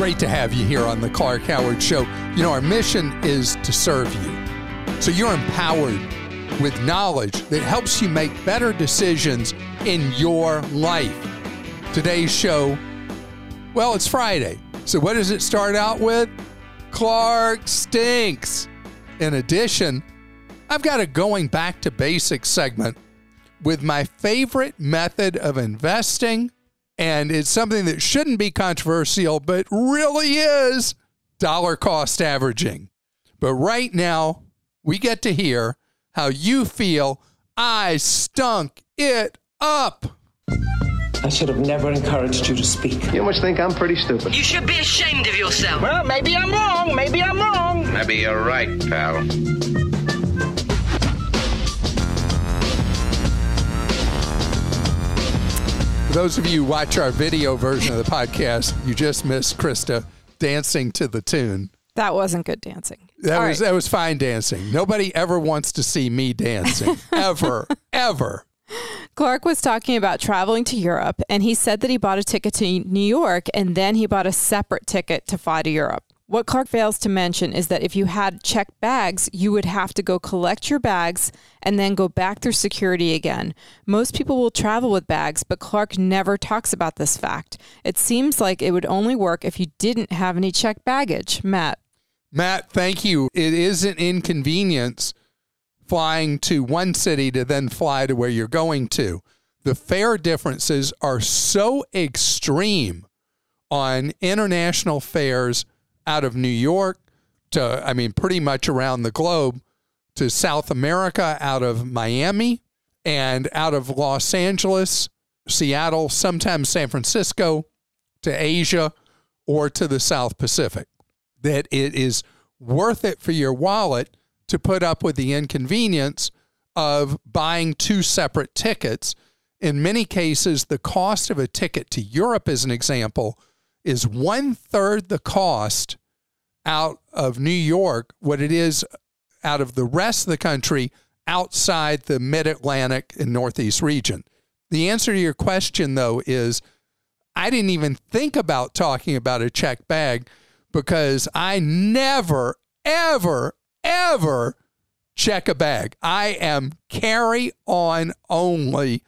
great to have you here on the Clark Howard Show. You know, our mission is to serve you. So you're empowered with knowledge that helps you make better decisions in your life. Today's show, well, it's Friday. So what does it start out with? Clark stinks. In addition, I've got a going back to basics segment with my favorite method of investing. And it's something that shouldn't be controversial, but really is dollar cost averaging. But right now, we get to hear how you feel I stunk it up. I should have never encouraged you to speak. You must think I'm pretty stupid. You should be ashamed of yourself. Well, maybe I'm wrong. Maybe I'm wrong. Maybe you're right, pal. Those of you who watch our video version of the podcast, you just missed Christa dancing to the tune. That wasn't good dancing. That All was right. that was fine dancing. Nobody ever wants to see me dancing. ever. ever. Clark was talking about traveling to Europe, and he said that he bought a ticket to New York and then he bought a separate ticket to fly to Europe. What Clark fails to mention is that if you had checked bags, you would have to go collect your bags and then go back through security again. Most people will travel with bags, but Clark never talks about this fact. It seems like it would only work if you didn't have any checked baggage. Matt. Matt, thank you. It is an inconvenience flying to one city to then fly to where you're going to. The fare differences are so extreme on international fares out of New York to, I mean, pretty much around the globe to South America, out of Miami, and out of Los Angeles, Seattle, sometimes San Francisco, to Asia, or to the South Pacific. That it is worth it for your wallet to put up with the inconvenience of buying two separate tickets. In many cases, the cost of a ticket to Europe, as an example, is one third the cost out of New York, what it is out of the rest of the country outside the mid Atlantic and Northeast region. The answer to your question, though, is I didn't even think about talking about a check bag because I never, ever, ever check a bag. I am carry on only.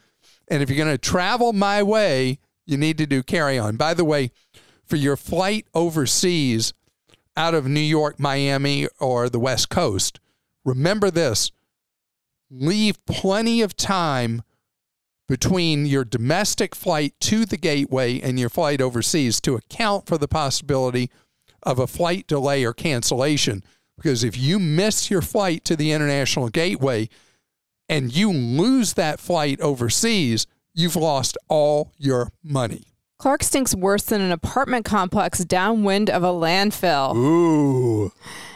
And if you're going to travel my way, you need to do carry on. By the way, for your flight overseas out of New York, Miami, or the West Coast, remember this leave plenty of time between your domestic flight to the gateway and your flight overseas to account for the possibility of a flight delay or cancellation. Because if you miss your flight to the international gateway and you lose that flight overseas, you've lost all your money. Clark stinks worse than an apartment complex downwind of a landfill. Ooh.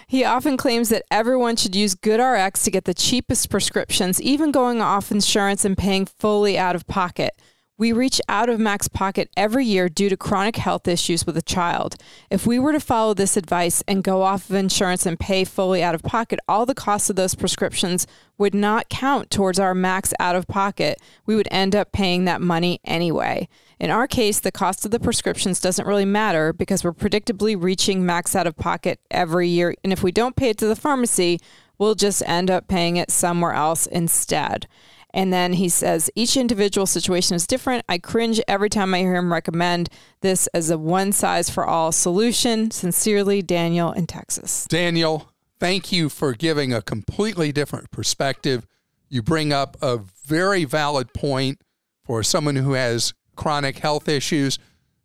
He often claims that everyone should use GoodRx to get the cheapest prescriptions, even going off insurance and paying fully out of pocket. We reach out of max pocket every year due to chronic health issues with a child. If we were to follow this advice and go off of insurance and pay fully out of pocket, all the costs of those prescriptions would not count towards our max out of pocket. We would end up paying that money anyway. In our case, the cost of the prescriptions doesn't really matter because we're predictably reaching max out of pocket every year. And if we don't pay it to the pharmacy, we'll just end up paying it somewhere else instead. And then he says, each individual situation is different. I cringe every time I hear him recommend this as a one size for all solution. Sincerely, Daniel in Texas. Daniel, thank you for giving a completely different perspective. You bring up a very valid point for someone who has chronic health issues.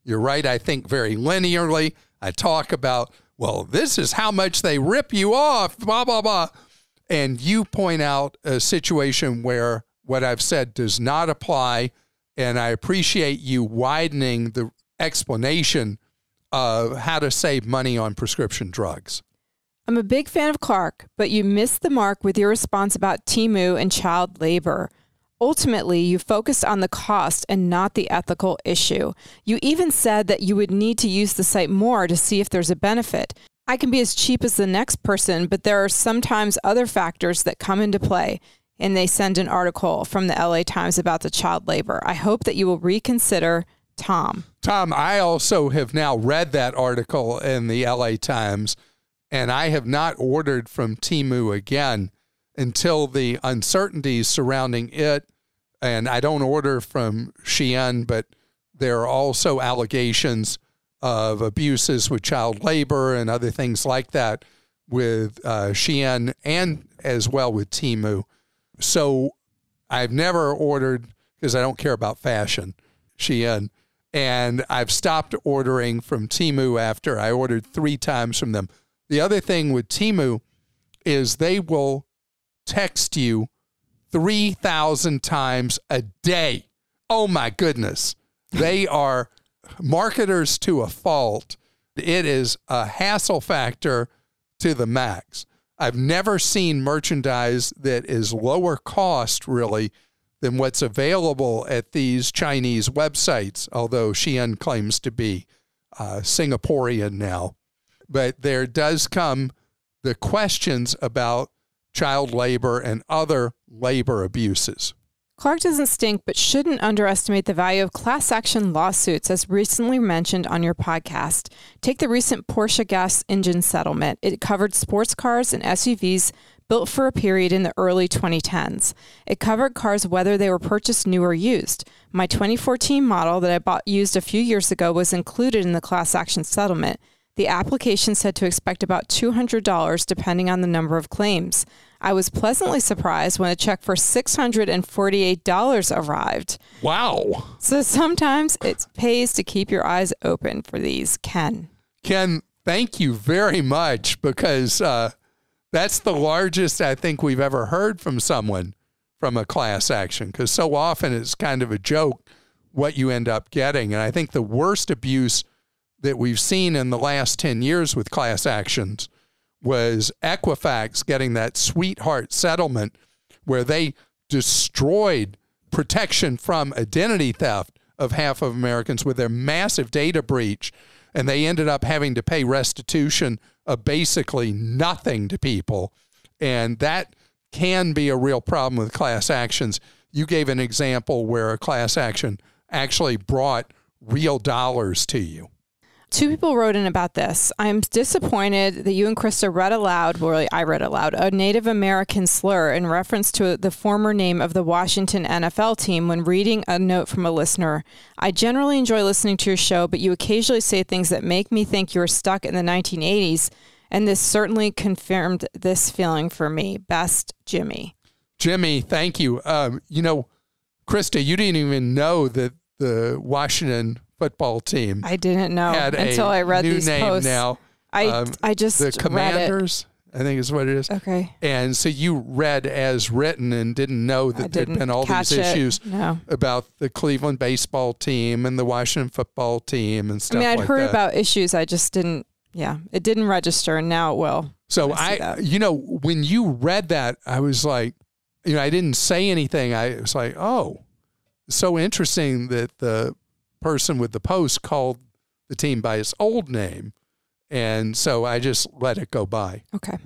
You're right, I think very linearly. I talk about, well, this is how much they rip you off, blah, blah, blah. And you point out a situation where what I've said does not apply. And I appreciate you widening the explanation of how to save money on prescription drugs. I'm a big fan of Clark, but you missed the mark with your response about Temu and child labor. Ultimately, you focused on the cost and not the ethical issue. You even said that you would need to use the site more to see if there's a benefit. I can be as cheap as the next person, but there are sometimes other factors that come into play. And they send an article from the LA Times about the child labor. I hope that you will reconsider Tom. Tom, I also have now read that article in the LA Times, and I have not ordered from Temu again until the uncertainties surrounding it. And I don't order from Shein, but there are also allegations of abuses with child labor and other things like that with uh, Shein and as well with Temu. So I've never ordered because I don't care about fashion, Shein. And I've stopped ordering from Temu after I ordered three times from them. The other thing with Temu is they will text you 3,000 times a day. Oh my goodness. They are marketers to a fault. It is a hassle factor to the max. I've never seen merchandise that is lower cost, really, than what's available at these Chinese websites, although Shein claims to be uh, Singaporean now. But there does come the questions about child labor and other labor abuses. Clark doesn't stink, but shouldn't underestimate the value of class action lawsuits, as recently mentioned on your podcast. Take the recent Porsche gas engine settlement. It covered sports cars and SUVs built for a period in the early 2010s. It covered cars whether they were purchased new or used. My 2014 model that I bought used a few years ago was included in the class action settlement. The application said to expect about $200 depending on the number of claims. I was pleasantly surprised when a check for $648 arrived. Wow. So sometimes it pays to keep your eyes open for these, Ken. Ken, thank you very much because uh, that's the largest I think we've ever heard from someone from a class action because so often it's kind of a joke what you end up getting. And I think the worst abuse that we've seen in the last 10 years with class actions was Equifax getting that sweetheart settlement where they destroyed protection from identity theft of half of Americans with their massive data breach. And they ended up having to pay restitution of basically nothing to people. And that can be a real problem with class actions. You gave an example where a class action actually brought real dollars to you. Two people wrote in about this. I'm disappointed that you and Christa read aloud, well, I read aloud, a Native American slur in reference to the former name of the Washington NFL team when reading a note from a listener. I generally enjoy listening to your show, but you occasionally say things that make me think you are stuck in the 1980s, and this certainly confirmed this feeling for me. Best, Jimmy. Jimmy, thank you. Um, you know, Christa, you didn't even know that the Washington football team. I didn't know until I read new these name posts. now. I Um, I just the. Commanders, I think is what it is. Okay. And so you read as written and didn't know that there'd didn't been all these issues No. about the Cleveland baseball team and the Washington football team and stuff. I mean, I'd like heard that. about issues. I just didn't. Yeah, it didn't register, and now it will. So I I, you know, when you read that, I was like, you know, I didn't say anything. I was like, oh, so interesting that the person with the post called the team by its old name. And so I just let it go by. Okay.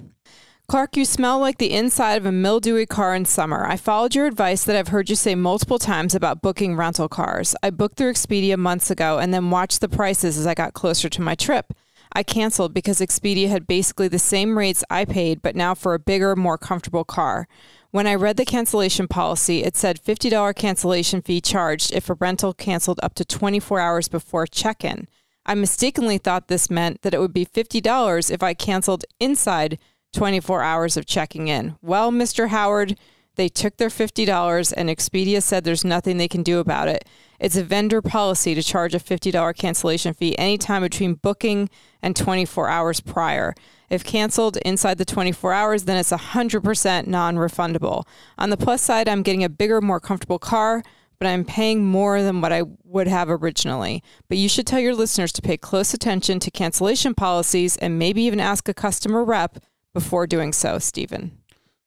Clark, you smell like the inside of a mildewy car in summer. I followed your advice that I've heard you say multiple times about booking rental cars. I booked through Expedia months ago and then watched the prices as I got closer to my trip. I canceled because Expedia had basically the same rates I paid, but now for a bigger, more comfortable car. When I read the cancellation policy, it said $50 cancellation fee charged if a rental canceled up to 24 hours before check in. I mistakenly thought this meant that it would be $50 if I canceled inside 24 hours of checking in. Well, Mr. Howard, they took their $50 and Expedia said there's nothing they can do about it. It's a vendor policy to charge a $50 cancellation fee anytime between booking and 24 hours prior. If canceled inside the 24 hours, then it's 100% non refundable. On the plus side, I'm getting a bigger, more comfortable car, but I'm paying more than what I would have originally. But you should tell your listeners to pay close attention to cancellation policies and maybe even ask a customer rep before doing so, Stephen.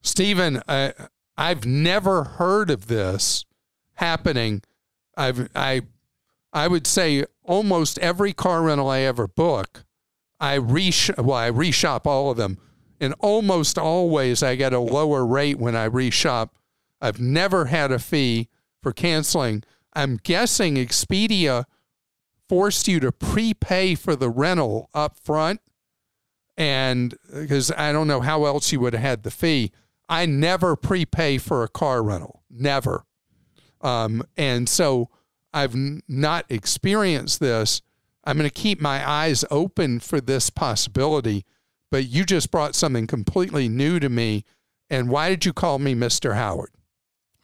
Stephen, I, I've never heard of this happening. I've, I, I would say almost every car rental I ever book, I resh well, I reshop all of them, and almost always I get a lower rate when I reshop. I've never had a fee for canceling. I'm guessing Expedia forced you to prepay for the rental up front. And because I don't know how else you would have had the fee, I never prepay for a car rental, never. Um, and so I've n- not experienced this. I'm going to keep my eyes open for this possibility. But you just brought something completely new to me. And why did you call me Mr. Howard?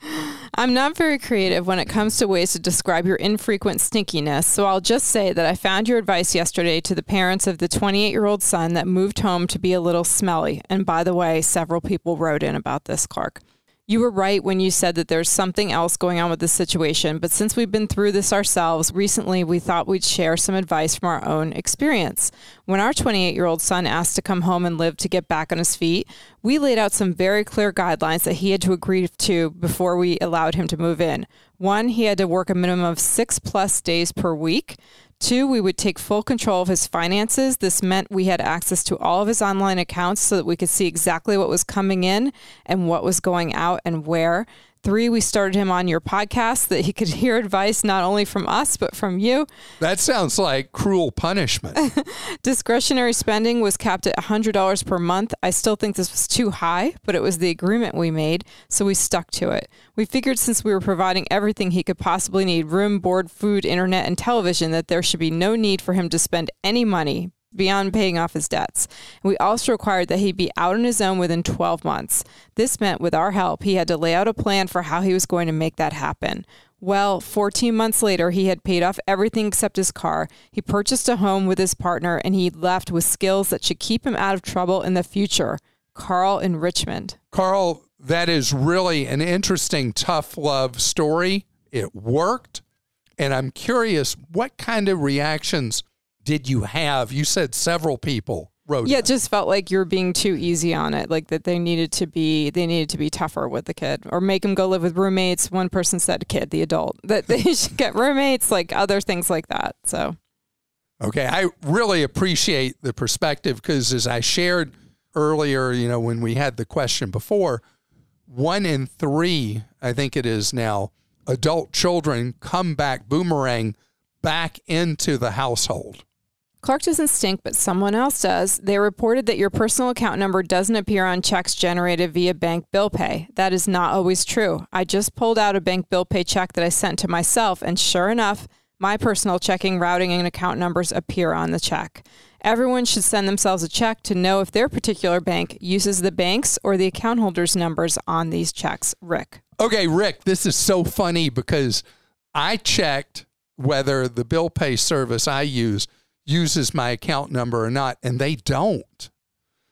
I'm not very creative when it comes to ways to describe your infrequent stinkiness, so I'll just say that I found your advice yesterday to the parents of the 28 year old son that moved home to be a little smelly. And by the way, several people wrote in about this, Clark. You were right when you said that there's something else going on with this situation, but since we've been through this ourselves, recently we thought we'd share some advice from our own experience. When our 28 year old son asked to come home and live to get back on his feet, we laid out some very clear guidelines that he had to agree to before we allowed him to move in. One, he had to work a minimum of six plus days per week. Two, we would take full control of his finances. This meant we had access to all of his online accounts so that we could see exactly what was coming in and what was going out and where. Three, we started him on your podcast that he could hear advice not only from us, but from you. That sounds like cruel punishment. Discretionary spending was capped at $100 per month. I still think this was too high, but it was the agreement we made, so we stuck to it. We figured since we were providing everything he could possibly need room, board, food, internet, and television that there should be no need for him to spend any money beyond paying off his debts. We also required that he be out on his own within 12 months. This meant, with our help, he had to lay out a plan for how he was going to make that happen. Well, 14 months later, he had paid off everything except his car. He purchased a home with his partner and he left with skills that should keep him out of trouble in the future. Carl in Richmond. Carl, that is really an interesting tough love story. It worked. And I'm curious, what kind of reactions did you have? You said several people wrote. Yeah, it just felt like you were being too easy on it. Like that they needed to be they needed to be tougher with the kid or make him go live with roommates. One person said kid, the adult, that they should get roommates, like other things like that. So Okay, I really appreciate the perspective because as I shared earlier, you know, when we had the question before, one in three, I think it is now, adult children come back boomerang back into the household. Clark doesn't stink, but someone else does. They reported that your personal account number doesn't appear on checks generated via bank bill pay. That is not always true. I just pulled out a bank bill pay check that I sent to myself, and sure enough, my personal checking, routing, and account numbers appear on the check. Everyone should send themselves a check to know if their particular bank uses the bank's or the account holder's numbers on these checks. Rick. Okay, Rick, this is so funny because I checked whether the bill pay service I use uses my account number or not, and they don't.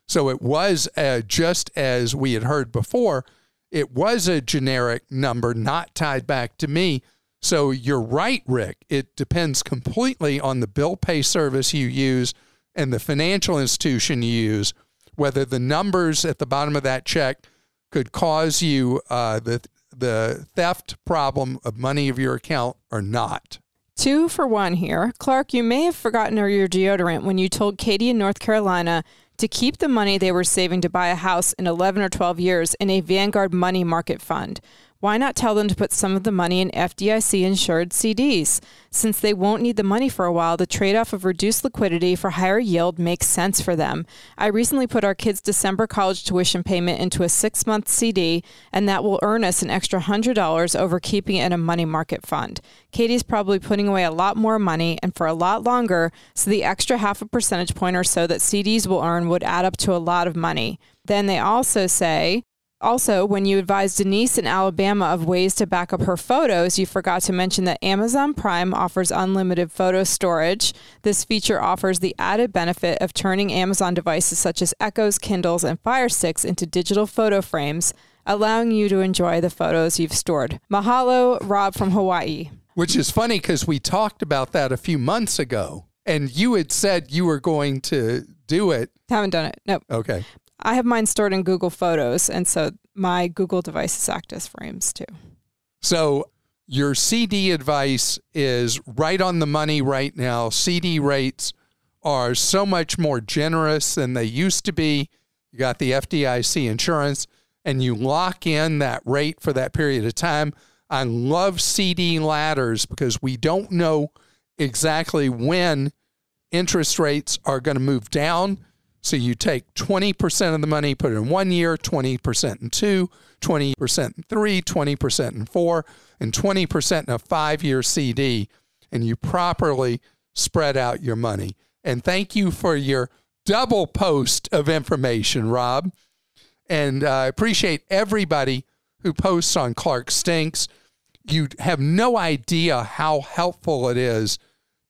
So it was uh, just as we had heard before, it was a generic number not tied back to me. So you're right, Rick. It depends completely on the bill pay service you use and the financial institution you use, whether the numbers at the bottom of that check could cause you uh, the the theft problem of money of your account or not. Two for one here. Clark, you may have forgotten your deodorant when you told Katie in North Carolina to keep the money they were saving to buy a house in 11 or 12 years in a Vanguard money market fund. Why not tell them to put some of the money in FDIC insured CDs? Since they won't need the money for a while, the trade off of reduced liquidity for higher yield makes sense for them. I recently put our kids' December college tuition payment into a six month CD, and that will earn us an extra $100 over keeping it in a money market fund. Katie's probably putting away a lot more money and for a lot longer, so the extra half a percentage point or so that CDs will earn would add up to a lot of money. Then they also say, also, when you advised Denise in Alabama of ways to back up her photos, you forgot to mention that Amazon Prime offers unlimited photo storage. This feature offers the added benefit of turning Amazon devices such as Echoes, Kindles, and Fire Sticks into digital photo frames, allowing you to enjoy the photos you've stored. Mahalo, Rob from Hawaii. Which is funny because we talked about that a few months ago, and you had said you were going to do it. Haven't done it. Nope. Okay. I have mine stored in Google Photos, and so my Google devices act as frames too. So your CD advice is right on the money right now. CD rates are so much more generous than they used to be. You got the FDIC insurance and you lock in that rate for that period of time. I love CD ladders because we don't know exactly when interest rates are going to move down. So you take 20% of the money, put it in one year, 20% in two, 20% in three, 20% in four, and 20% in a five year CD, and you properly spread out your money. And thank you for your double post of information, Rob. And uh, I appreciate everybody who posts on Clark Stinks. You have no idea how helpful it is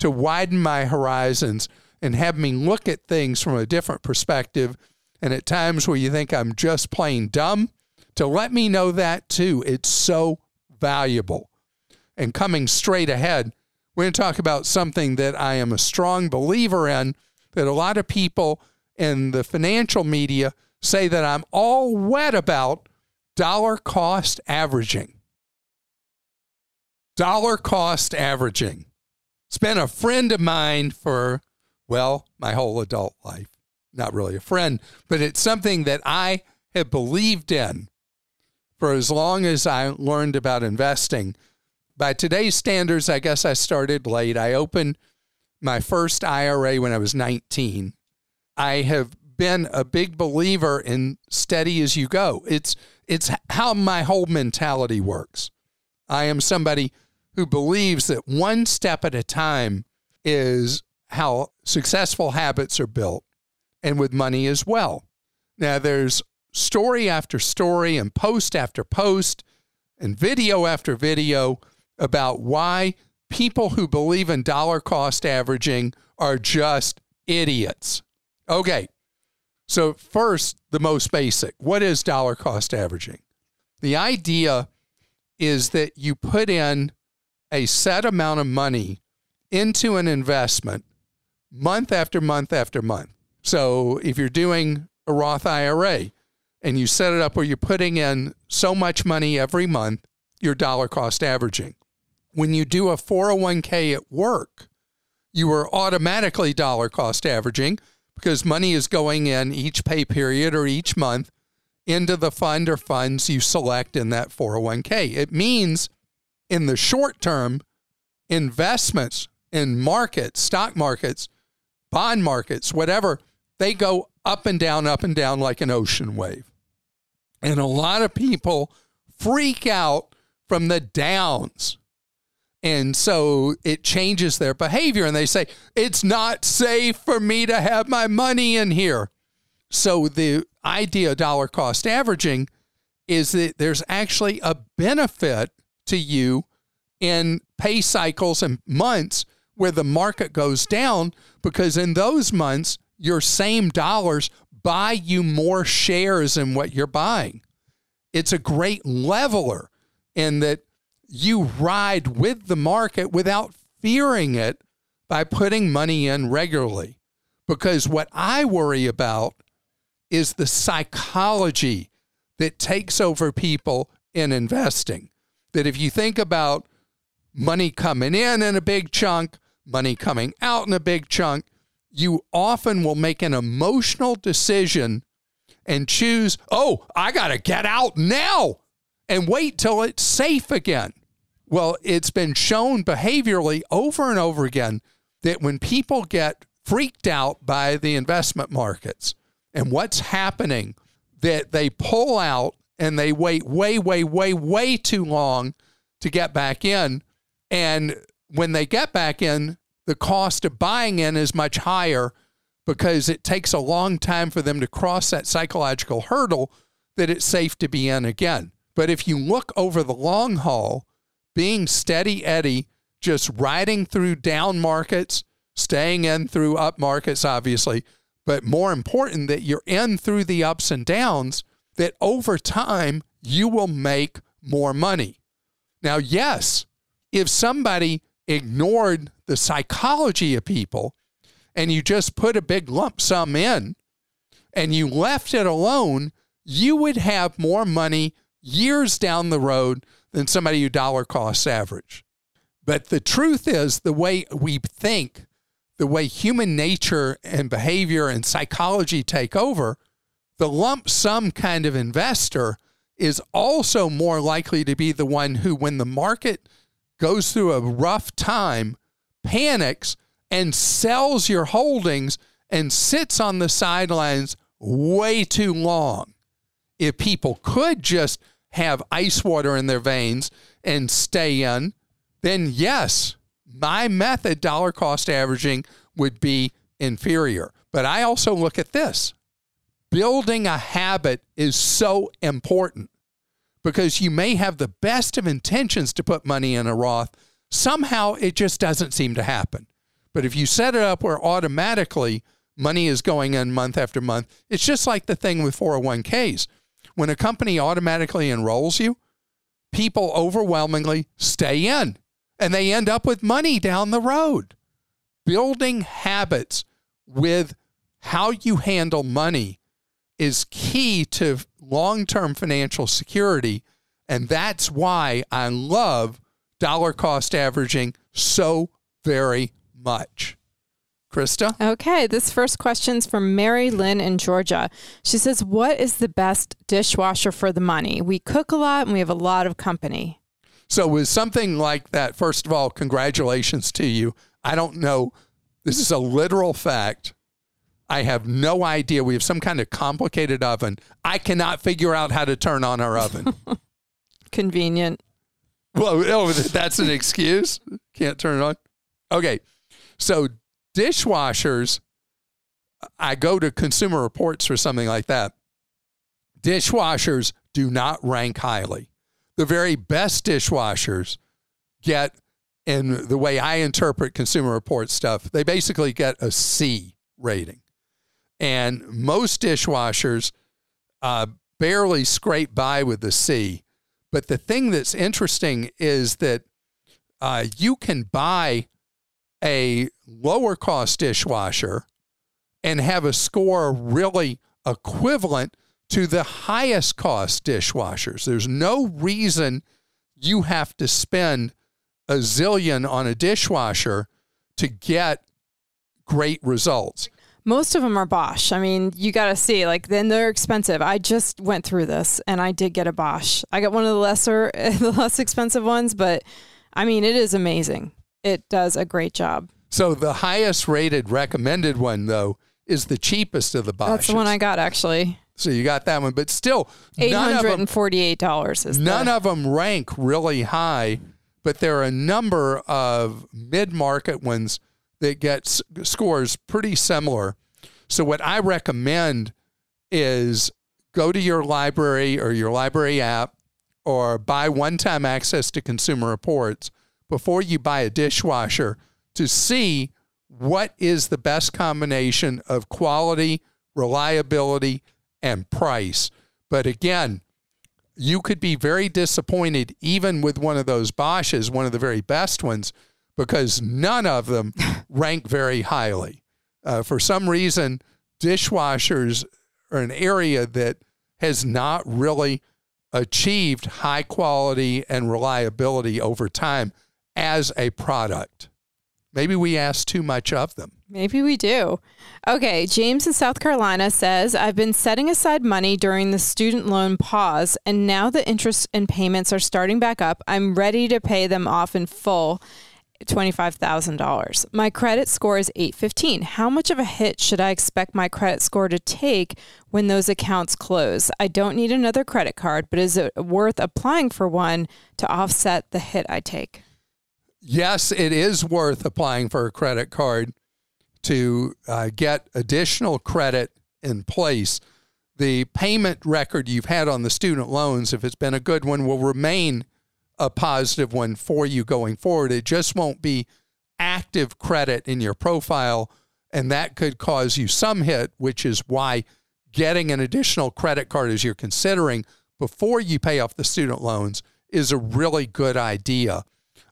to widen my horizons and have me look at things from a different perspective. And at times where you think I'm just plain dumb, to let me know that too. It's so valuable. And coming straight ahead, we're going to talk about something that I am a strong believer in that a lot of people in the financial media say that I'm all wet about dollar cost averaging. Dollar cost averaging. It's been a friend of mine for, well, my whole adult life. Not really a friend, but it's something that I have believed in for as long as I learned about investing. By today's standards, I guess I started late. I opened my first IRA when I was 19. I have been a big believer in steady as you go. It's it's how my whole mentality works. I am somebody who believes that one step at a time is how successful habits are built and with money as well. Now there's story after story and post after post and video after video about why people who believe in dollar cost averaging are just idiots. Okay, so, first, the most basic what is dollar cost averaging? The idea is that you put in a set amount of money into an investment month after month after month. So, if you're doing a Roth IRA and you set it up where you're putting in so much money every month, you're dollar cost averaging. When you do a 401k at work, you are automatically dollar cost averaging because money is going in each pay period or each month into the fund or funds you select in that 401k. It means in the short term, investments in markets, stock markets, bond markets, whatever, they go up and down, up and down like an ocean wave. And a lot of people freak out from the downs and so it changes their behavior and they say, it's not safe for me to have my money in here. So the idea of dollar cost averaging is that there's actually a benefit to you in pay cycles and months where the market goes down because in those months, your same dollars buy you more shares in what you're buying. It's a great leveler in that you ride with the market without fearing it by putting money in regularly. Because what I worry about is the psychology that takes over people in investing. That if you think about money coming in in a big chunk, money coming out in a big chunk, you often will make an emotional decision and choose, oh, I got to get out now and wait till it's safe again. Well, it's been shown behaviorally over and over again that when people get freaked out by the investment markets and what's happening, that they pull out and they wait way, way, way, way too long to get back in. And when they get back in, the cost of buying in is much higher because it takes a long time for them to cross that psychological hurdle that it's safe to be in again. But if you look over the long haul, being steady Eddie, just riding through down markets, staying in through up markets, obviously, but more important that you're in through the ups and downs, that over time you will make more money. Now, yes, if somebody ignored the psychology of people and you just put a big lump sum in and you left it alone, you would have more money years down the road than somebody who dollar costs average. But the truth is, the way we think, the way human nature and behavior and psychology take over, the lump sum kind of investor is also more likely to be the one who, when the market goes through a rough time, panics and sells your holdings and sits on the sidelines way too long. If people could just have ice water in their veins and stay in, then yes, my method, dollar cost averaging, would be inferior. But I also look at this building a habit is so important because you may have the best of intentions to put money in a Roth. Somehow it just doesn't seem to happen. But if you set it up where automatically money is going in month after month, it's just like the thing with 401ks. When a company automatically enrolls you, people overwhelmingly stay in and they end up with money down the road. Building habits with how you handle money is key to long term financial security. And that's why I love dollar cost averaging so very much. Christa? Okay, this first question's from Mary Lynn in Georgia. She says, What is the best dishwasher for the money? We cook a lot and we have a lot of company. So, with something like that, first of all, congratulations to you. I don't know. This is a literal fact. I have no idea. We have some kind of complicated oven. I cannot figure out how to turn on our oven. Convenient. well, oh, that's an excuse. Can't turn it on. Okay. So, dishwashers, I go to Consumer Reports or something like that. Dishwashers do not rank highly. The very best dishwashers get, in the way I interpret Consumer Reports stuff, they basically get a C rating. And most dishwashers uh, barely scrape by with the C. But the thing that's interesting is that uh, you can buy a lower cost dishwasher and have a score really equivalent to the highest cost dishwashers. There's no reason you have to spend a zillion on a dishwasher to get great results. Most of them are Bosch. I mean, you got to see, like, then they're expensive. I just went through this and I did get a Bosch. I got one of the lesser, the less expensive ones, but I mean, it is amazing. It does a great job. So the highest rated recommended one, though, is the cheapest of the Bosch. That's the one I got, actually. So you got that one, but still, Eight none of hundred them, and forty-eight dollars is none the, of them rank really high. But there are a number of mid-market ones that gets scores pretty similar. So what I recommend is go to your library or your library app or buy one-time access to consumer reports before you buy a dishwasher to see what is the best combination of quality, reliability, and price. But again, you could be very disappointed even with one of those Bosches, one of the very best ones, because none of them rank very highly. Uh, for some reason, dishwashers are an area that has not really achieved high quality and reliability over time as a product. Maybe we ask too much of them. Maybe we do. Okay, James in South Carolina says, I've been setting aside money during the student loan pause, and now the interest and payments are starting back up. I'm ready to pay them off in full. $25,000. My credit score is 815. How much of a hit should I expect my credit score to take when those accounts close? I don't need another credit card, but is it worth applying for one to offset the hit I take? yes, it is worth applying for a credit card to uh, get additional credit in place. The payment record you've had on the student loans, if it's been a good one, will remain a positive one for you going forward. It just won't be active credit in your profile, and that could cause you some hit, which is why getting an additional credit card as you're considering before you pay off the student loans is a really good idea.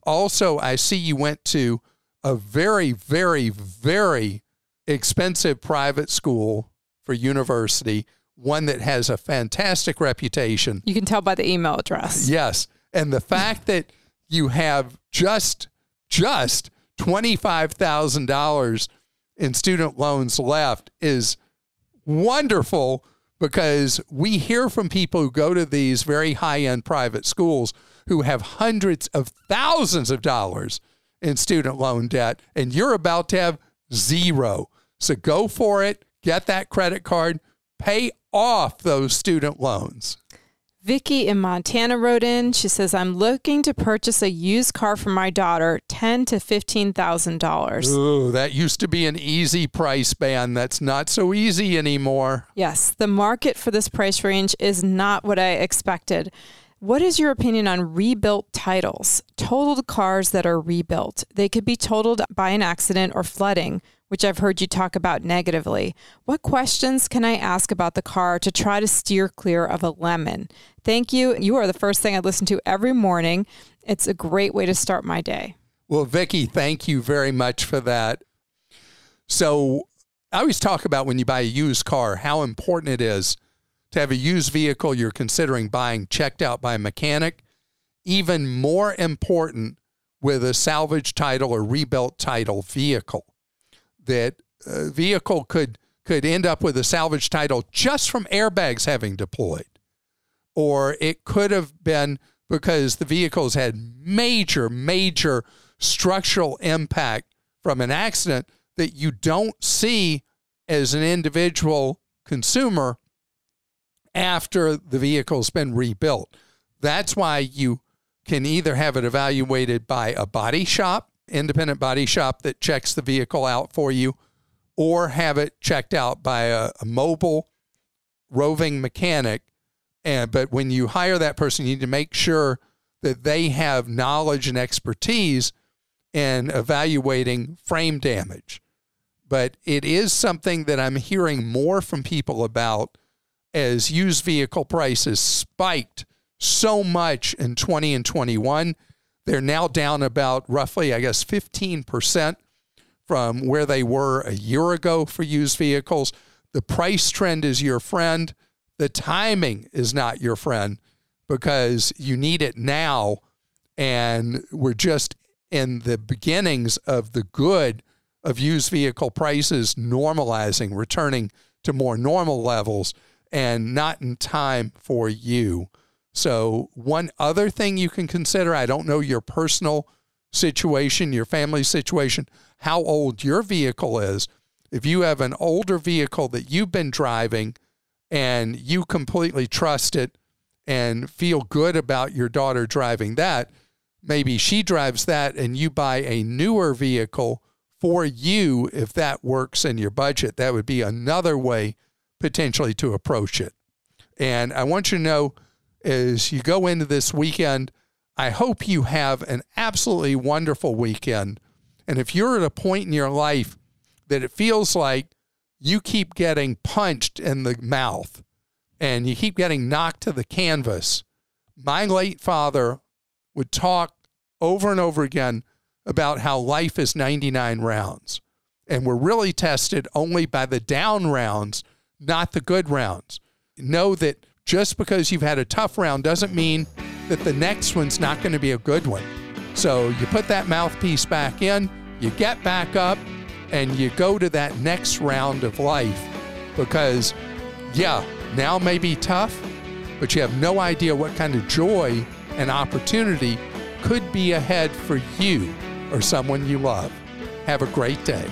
Also, I see you went to a very, very, very expensive private school for university, one that has a fantastic reputation. You can tell by the email address. Yes. And the fact that you have just just $25,000 in student loans left is wonderful because we hear from people who go to these very high-end private schools who have hundreds of thousands of dollars in student loan debt, and you're about to have zero. So go for it, get that credit card, pay off those student loans. Vicky in Montana wrote in. She says, "I'm looking to purchase a used car for my daughter, ten to fifteen thousand dollars. Ooh, that used to be an easy price band. That's not so easy anymore. Yes, the market for this price range is not what I expected. What is your opinion on rebuilt titles? Totaled cars that are rebuilt. They could be totaled by an accident or flooding, which I've heard you talk about negatively. What questions can I ask about the car to try to steer clear of a lemon? Thank you. You are the first thing I listen to every morning. It's a great way to start my day. Well, Vicky, thank you very much for that. So, I always talk about when you buy a used car how important it is to have a used vehicle you're considering buying checked out by a mechanic. Even more important with a salvage title or rebuilt title vehicle. That a vehicle could could end up with a salvage title just from airbags having deployed. Or it could have been because the vehicles had major, major structural impact from an accident that you don't see as an individual consumer after the vehicle's been rebuilt. That's why you can either have it evaluated by a body shop, independent body shop that checks the vehicle out for you, or have it checked out by a, a mobile roving mechanic. And but when you hire that person, you need to make sure that they have knowledge and expertise in evaluating frame damage. But it is something that I'm hearing more from people about as used vehicle prices spiked so much in 20 and 21. They're now down about roughly, I guess, 15% from where they were a year ago for used vehicles. The price trend is your friend. The timing is not your friend because you need it now. And we're just in the beginnings of the good of used vehicle prices normalizing, returning to more normal levels and not in time for you. So, one other thing you can consider I don't know your personal situation, your family situation, how old your vehicle is. If you have an older vehicle that you've been driving and you completely trust it and feel good about your daughter driving that, maybe she drives that and you buy a newer vehicle for you if that works in your budget. That would be another way potentially to approach it. And I want you to know as you go into this weekend, I hope you have an absolutely wonderful weekend. And if you're at a point in your life that it feels like you keep getting punched in the mouth and you keep getting knocked to the canvas, my late father would talk over and over again about how life is 99 rounds. And we're really tested only by the down rounds not the good rounds. Know that just because you've had a tough round doesn't mean that the next one's not going to be a good one. So you put that mouthpiece back in, you get back up, and you go to that next round of life because, yeah, now may be tough, but you have no idea what kind of joy and opportunity could be ahead for you or someone you love. Have a great day.